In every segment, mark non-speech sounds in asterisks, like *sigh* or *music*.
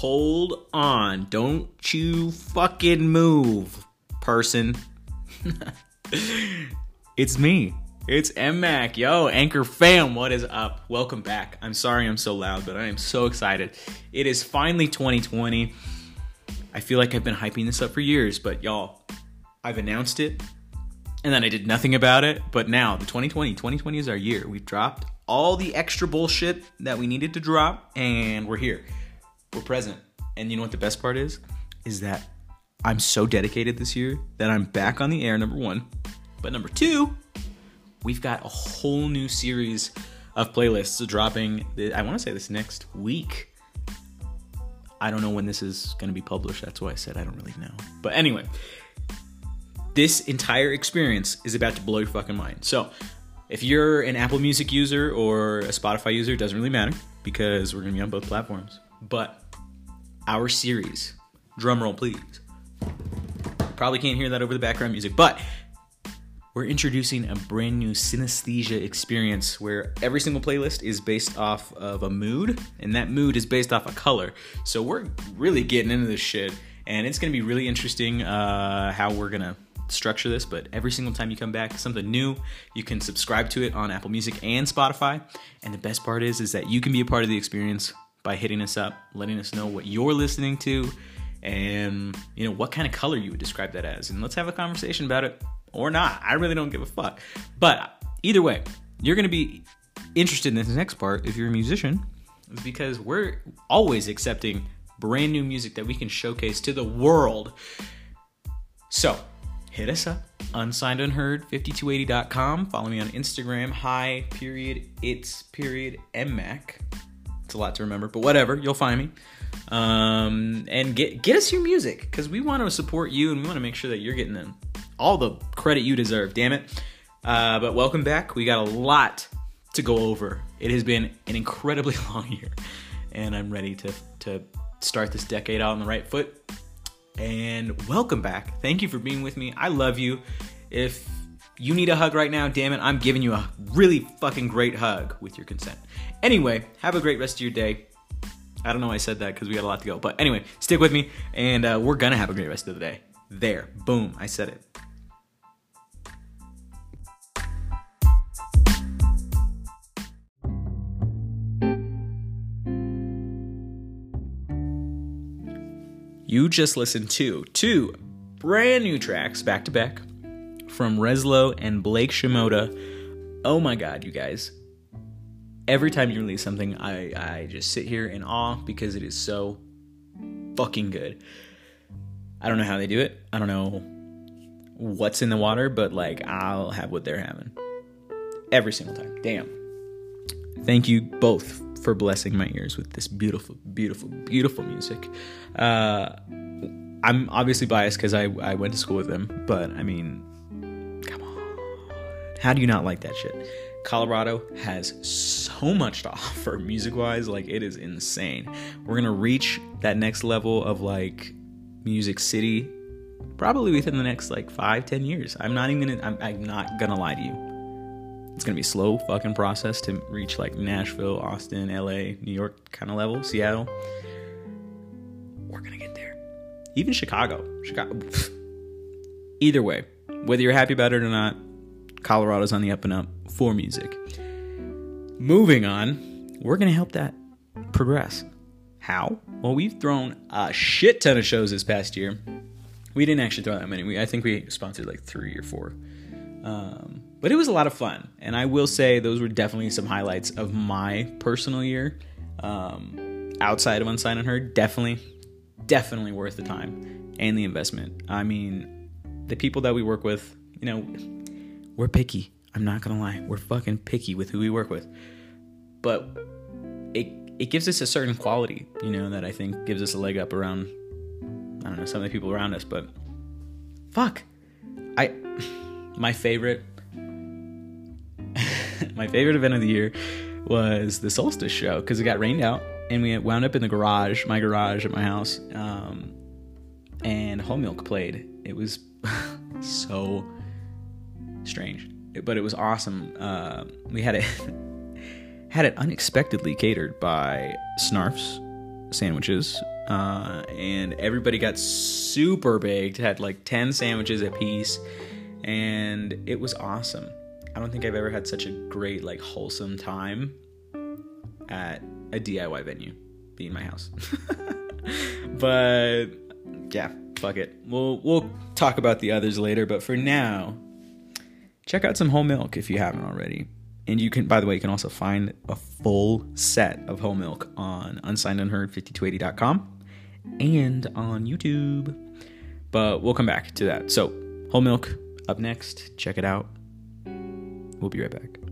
hold on. Don't you fucking move, person. *laughs* it's me. It's MMAC. Yo, Anchor fam, what is up? Welcome back. I'm sorry I'm so loud, but I am so excited. It is finally 2020. I feel like I've been hyping this up for years, but y'all, I've announced it and then I did nothing about it. But now, the 2020, 2020 is our year. We've dropped all the extra bullshit that we needed to drop, and we're here. We're present. And you know what the best part is? Is that I'm so dedicated this year that I'm back on the air, number one. But number two, we've got a whole new series of playlists dropping, I want to say this next week. I don't know when this is going to be published. That's why I said I don't really know. But anyway, this entire experience is about to blow your fucking mind. So, if you're an Apple Music user or a Spotify user, it doesn't really matter because we're going to be on both platforms. But our series, drumroll please. Probably can't hear that over the background music, but we're introducing a brand new synesthesia experience where every single playlist is based off of a mood, and that mood is based off a color. So we're really getting into this shit, and it's gonna be really interesting uh, how we're gonna structure this, but every single time you come back, something new. You can subscribe to it on Apple Music and Spotify. And the best part is, is that you can be a part of the experience by hitting us up, letting us know what you're listening to, and you know what kind of color you would describe that as. And let's have a conversation about it or not. I really don't give a fuck. But either way, you're gonna be interested in this next part if you're a musician, because we're always accepting brand new music that we can showcase to the world. So hit us up. Unsigned unheard 5280.com. Follow me on Instagram. Hi, period, it's period, MMAC. It's a lot to remember, but whatever, you'll find me. Um, and get get us your music because we want to support you and we want to make sure that you're getting them all the credit you deserve. Damn it! Uh, but welcome back. We got a lot to go over. It has been an incredibly *laughs* long year, and I'm ready to to start this decade out on the right foot and welcome back. Thank you for being with me. I love you. If you need a hug right now, damn it, I'm giving you a really fucking great hug with your consent. Anyway, have a great rest of your day. I don't know why I said that because we got a lot to go. But anyway, stick with me and uh, we're going to have a great rest of the day. There. Boom. I said it. You just listened to two brand new tracks back to back from Reslow and Blake Shimoda. Oh my god, you guys. Every time you release something, I, I just sit here in awe because it is so fucking good. I don't know how they do it. I don't know what's in the water, but like I'll have what they're having. Every single time. Damn. Thank you both for blessing my ears with this beautiful, beautiful, beautiful music. Uh, I'm obviously biased because I, I went to school with them, but I mean. How do you not like that shit? Colorado has so much to *laughs* offer music wise, like, it is insane. We're gonna reach that next level of like Music City probably within the next like five, ten years. I'm not even I'm, I'm not gonna lie to you it's gonna be a slow fucking process to reach like Nashville, Austin, LA, New York kind of level, Seattle. We're gonna get there. Even Chicago. Chicago. *sighs* Either way, whether you're happy about it or not, Colorado's on the up and up for music. Moving on, we're gonna help that progress. How? Well, we've thrown a shit ton of shows this past year. We didn't actually throw that many. We, I think we sponsored like three or four. Um, but it was a lot of fun. And I will say those were definitely some highlights of my personal year. Um, outside of Unsigned Unheard, definitely, definitely worth the time and the investment. I mean, the people that we work with, you know, we're picky. I'm not gonna lie, we're fucking picky with who we work with. But it it gives us a certain quality, you know, that I think gives us a leg up around I don't know, some of the people around us, but fuck. I *sighs* my favorite *laughs* my favorite event of the year was the solstice show because it got rained out and we wound up in the garage, my garage at my house, um, and Whole Milk played. It was *laughs* so strange, but it was awesome. Uh, we had it *laughs* had it unexpectedly catered by Snarfs sandwiches. uh, and everybody got super baked. Had like ten sandwiches apiece, and it was awesome. I don't think I've ever had such a great like wholesome time at a DIY venue, being my house. *laughs* but yeah, fuck it. We'll we'll talk about the others later. But for now, check out some whole milk if you haven't already. And you can, by the way, you can also find a full set of whole milk on unsignedunheard5280.com and on YouTube. But we'll come back to that. So, whole milk up next. Check it out. We'll be right back.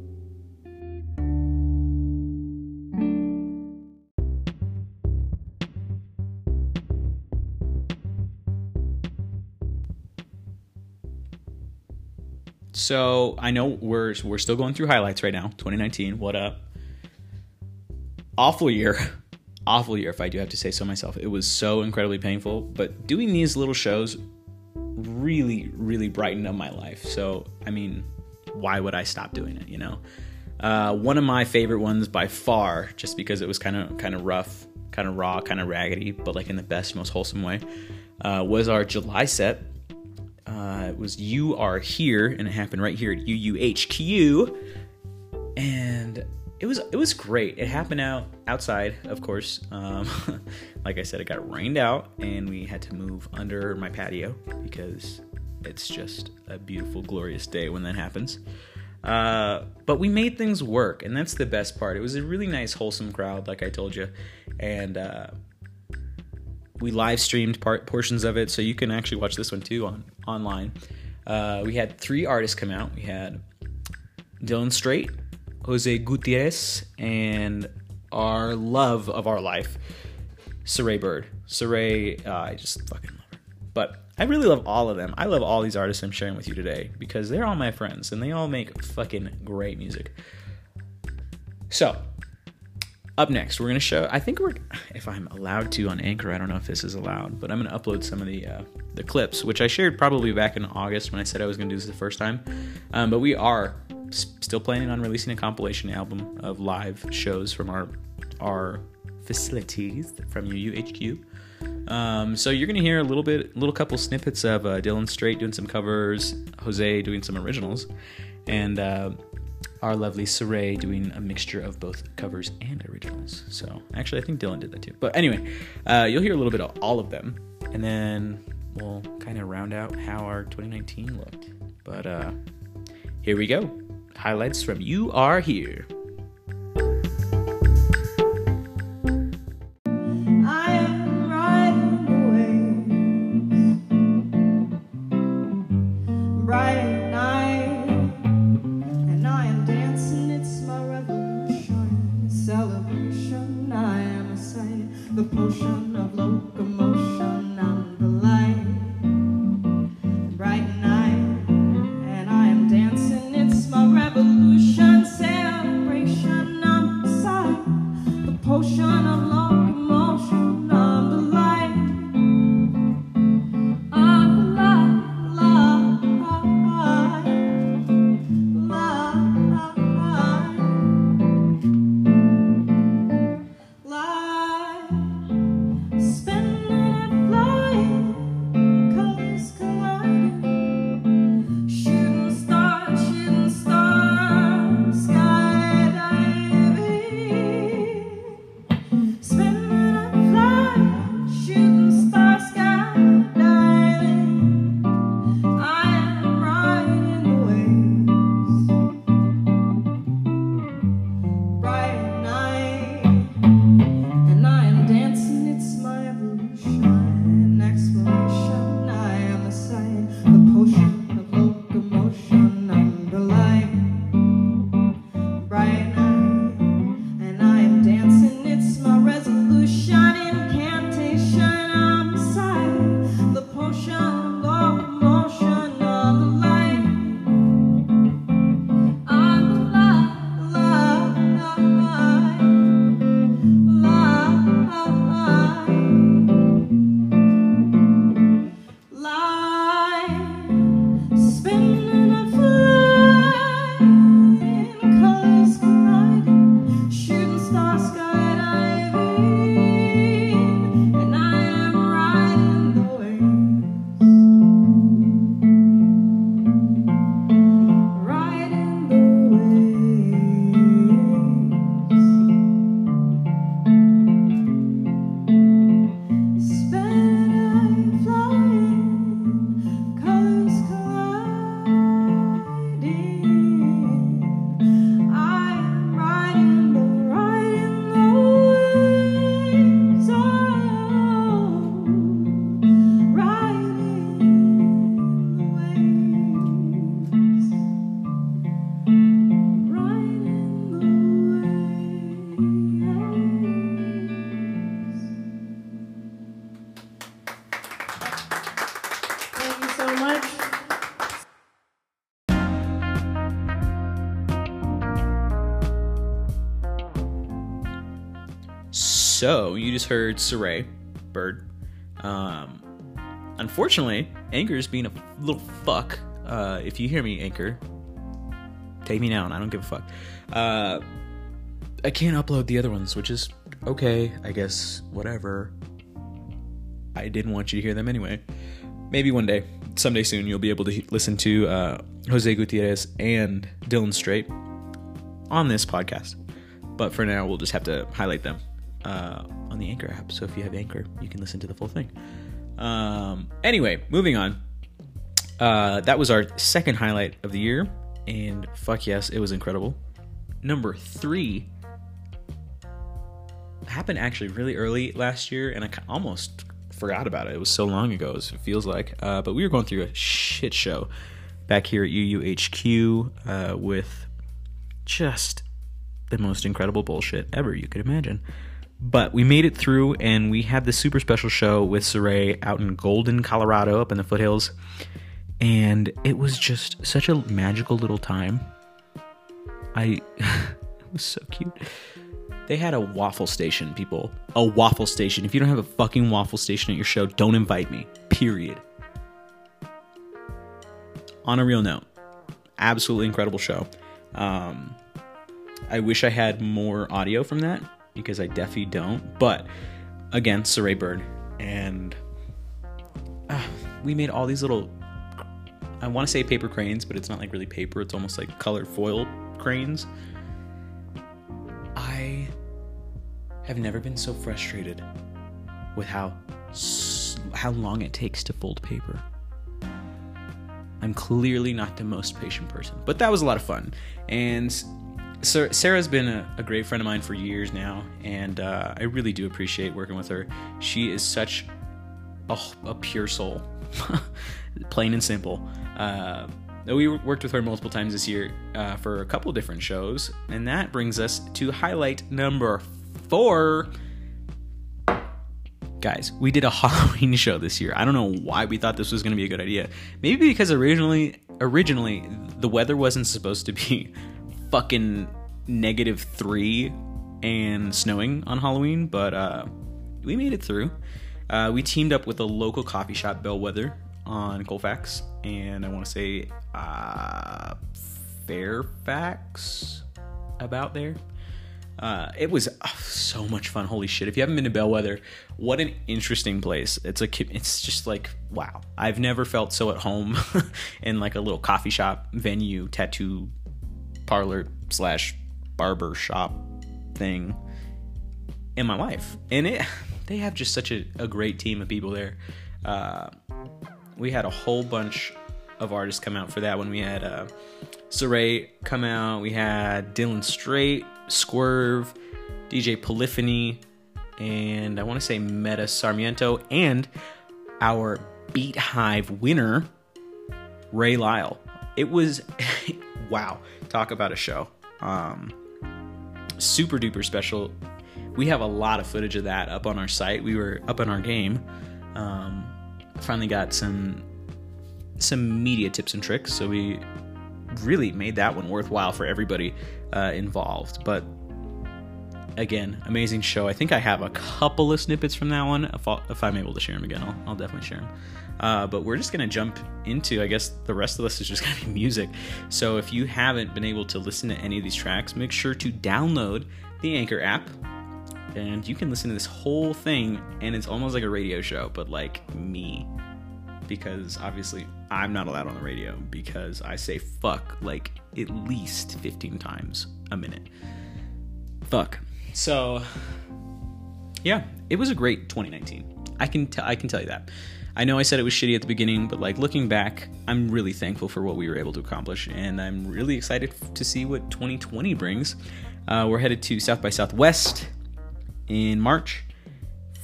So I know we're we're still going through highlights right now. 2019, what up? Awful year, *laughs* awful year. If I do have to say so myself, it was so incredibly painful. But doing these little shows really, really brightened up my life. So I mean, why would I stop doing it? You know, uh, one of my favorite ones by far, just because it was kind of kind of rough, kind of raw, kind of raggedy, but like in the best, most wholesome way, uh, was our July set uh, it was You Are Here, and it happened right here at UUHQ. And it was it was great. It happened out outside, of course. Um, *laughs* like I said, it got rained out, and we had to move under my patio because it's just a beautiful, glorious day when that happens. Uh, but we made things work, and that's the best part. It was a really nice, wholesome crowd, like I told you, and uh, we live streamed part portions of it, so you can actually watch this one too on online. Uh, we had three artists come out. We had Dylan Straight, Jose Gutierrez, and our love of our life, Saray Bird. Saray, uh, I just fucking love her. But I really love all of them. I love all these artists I'm sharing with you today because they're all my friends and they all make fucking great music. So, up next, we're gonna show. I think we're, if I'm allowed to on Anchor, I don't know if this is allowed, but I'm gonna upload some of the uh, the clips, which I shared probably back in August when I said I was gonna do this the first time. Um, but we are still planning on releasing a compilation album of live shows from our our facilities from UUHQ. Um, so you're gonna hear a little bit, little couple snippets of uh, Dylan Straight doing some covers, Jose doing some originals, and uh, our lovely Saray doing a mixture of both covers and originals. So actually, I think Dylan did that too. But anyway, uh, you'll hear a little bit of all of them, and then we'll kind of round out how our 2019 looked. But uh, here we go. Highlights from You Are Here. Heard Saray, Bird. Um, unfortunately, Anchor is being a little fuck. Uh, if you hear me, Anchor, take me down. I don't give a fuck. Uh, I can't upload the other ones, which is okay, I guess. Whatever. I didn't want you to hear them anyway. Maybe one day, someday soon, you'll be able to listen to uh, Jose Gutierrez and Dylan Straight on this podcast. But for now, we'll just have to highlight them uh, on the Anchor app. So if you have Anchor, you can listen to the full thing. Um, anyway, moving on. Uh, that was our second highlight of the year, and fuck yes, it was incredible. Number three happened actually really early last year, and I almost forgot about it. It was so long ago, it feels like. Uh, but we were going through a shit show back here at UUHQ uh, with just the most incredible bullshit ever you could imagine. But we made it through, and we had this super special show with Saray out in Golden, Colorado, up in the foothills. And it was just such a magical little time. I. *laughs* it was so cute. They had a waffle station, people. A waffle station. If you don't have a fucking waffle station at your show, don't invite me. Period. On a real note, absolutely incredible show. Um, I wish I had more audio from that because I definitely don't. But again, Saray Bird, and uh, we made all these little. I want to say paper cranes, but it's not like really paper. It's almost like colored foil cranes. I have never been so frustrated with how how long it takes to fold paper. I'm clearly not the most patient person, but that was a lot of fun. And so Sarah's been a, a, great friend of mine for years now, and uh, I really do appreciate working with her. She is such a, a pure soul, *laughs* plain and simple. Uh, we worked with her multiple times this year uh, for a couple different shows, and that brings us to highlight number four. Guys, we did a *laughs* Halloween show this year. I don't know why we thought this was going to be a good idea. Maybe because originally, originally the weather wasn't supposed to be fucking negative three and snowing on Halloween, but uh, we made it through. Uh, we teamed up with a local coffee shop, Bellwether, on Colfax, and I want to say uh, Fairfax, about there. Uh, it was oh, so much fun. Holy shit! If you haven't been to Bellwether, what an interesting place. It's a it's just like wow. I've never felt so at home *laughs* in like a little coffee shop venue tattoo parlor slash barber shop thing in my life. And it *laughs* they have just such a, a great team of people there. Uh, we had a whole bunch of artists come out for that one. we had uh, Saray come out. We had Dylan Straight, Swerve, DJ Polyphony, and I want to say Meta Sarmiento, and our Beat Hive winner, Ray Lyle. It was *laughs* wow, talk about a show. Um, super duper special. We have a lot of footage of that up on our site. We were up on our game. Um, finally got some some media tips and tricks, so we really made that one worthwhile for everybody uh, involved. But again, amazing show. I think I have a couple of snippets from that one. If, if I'm able to share them again, I'll, I'll definitely share them. Uh, but we're just going to jump into, I guess, the rest of this is just *laughs* going to be music. So if you haven't been able to listen to any of these tracks, make sure to download the Anchor app. And you can listen to this whole thing, and it's almost like a radio show, but like me. Because obviously, I'm not allowed on the radio because I say fuck like at least 15 times a minute. Fuck. So, yeah, it was a great 2019. I can t- I can tell you that. I know I said it was shitty at the beginning, but like looking back, I'm really thankful for what we were able to accomplish, and I'm really excited to see what 2020 brings. Uh, we're headed to South by Southwest in March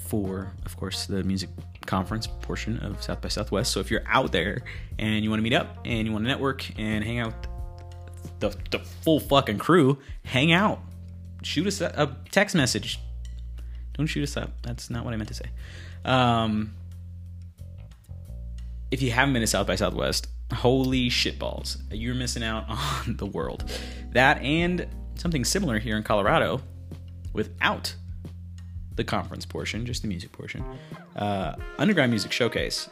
for, of course, the music conference portion of South by Southwest. So if you're out there and you want to meet up and you want to network and hang out the, the full fucking crew, hang out. Shoot us a, a text message. Don't shoot us up. That's not what I meant to say. Um, if you haven't been to South by Southwest, holy shitballs, you're missing out *laughs* on the world. That and something similar here in Colorado without the conference portion, just the music portion. Uh, Underground Music Showcase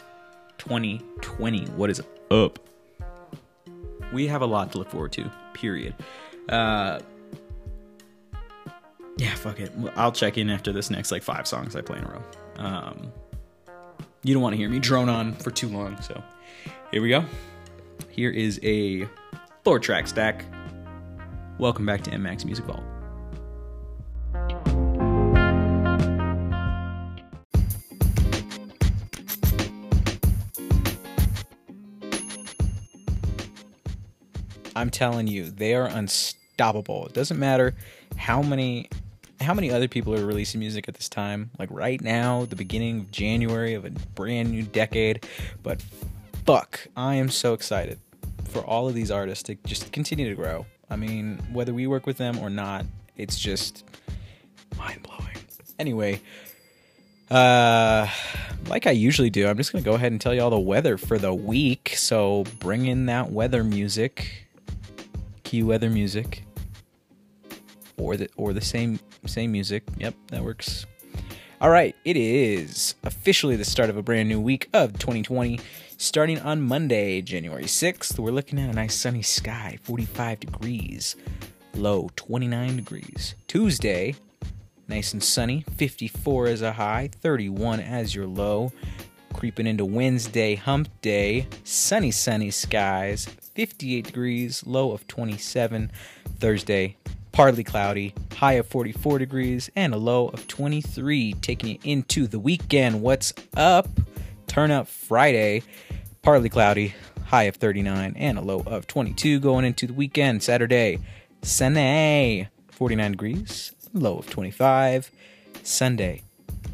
2020. What is up? We have a lot to look forward to, period. Uh, yeah, fuck it. I'll check in after this next like five songs I play in a row. Um, you don't want to hear me drone on for too long, so here we go. Here is a four track stack. Welcome back to MMAX Music Vault. I'm telling you, they are unstoppable. It doesn't matter how many how many other people are releasing music at this time. Like right now, the beginning of January of a brand new decade. But fuck, I am so excited for all of these artists to just continue to grow. I mean, whether we work with them or not, it's just mind blowing. Anyway, uh, like I usually do, I'm just gonna go ahead and tell you all the weather for the week. So bring in that weather music, key weather music, or the or the same same music. Yep, that works. All right, it is officially the start of a brand new week of 2020. Starting on Monday, January 6th, we're looking at a nice sunny sky, 45 degrees, low 29 degrees. Tuesday, nice and sunny, 54 as a high, 31 as your low. Creeping into Wednesday, hump day, sunny, sunny skies, 58 degrees, low of 27. Thursday, partly cloudy, high of 44 degrees, and a low of 23. Taking it into the weekend. What's up? Turn up Friday, partly cloudy, high of 39, and a low of 22. Going into the weekend. Saturday, sunny, 49 degrees, low of 25. Sunday,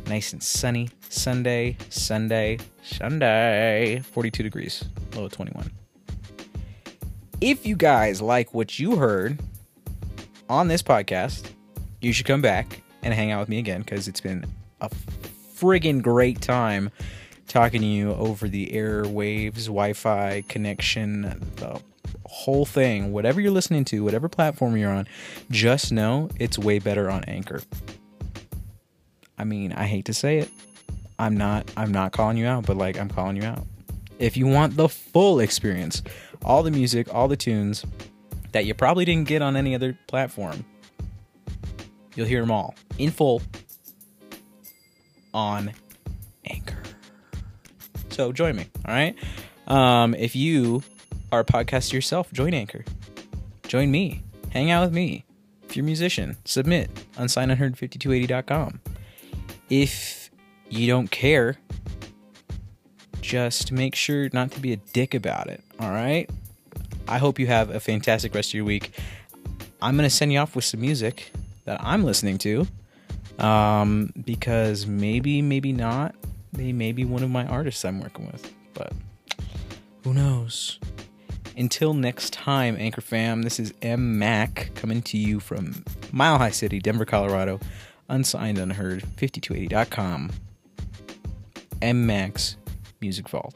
nice and sunny. Sunday, Sunday, Sunday, 42 degrees, low of 21. If you guys like what you heard on this podcast, you should come back and hang out with me again because it's been a friggin' great time talking to you over the airwaves, Wi Fi connection, the whole thing. Whatever you're listening to, whatever platform you're on, just know it's way better on Anchor. I mean, I hate to say it. I'm not I'm not calling you out, but like I'm calling you out. If you want the full experience, all the music, all the tunes, that you probably didn't get on any other platform. You'll hear them all in full on Anchor. So join me, all right? Um, if you are a podcaster yourself, join Anchor. Join me. Hang out with me. If you're a musician, submit on sign15280.com. If you don't care, just make sure not to be a dick about it, all right? I hope you have a fantastic rest of your week. I'm going to send you off with some music that I'm listening to um, because maybe, maybe not. They may be one of my artists I'm working with, but who knows? Until next time, Anchor fam, this is M Mac coming to you from Mile High City, Denver, Colorado. Unsigned, unheard, 5280.com. M Max Music Vault.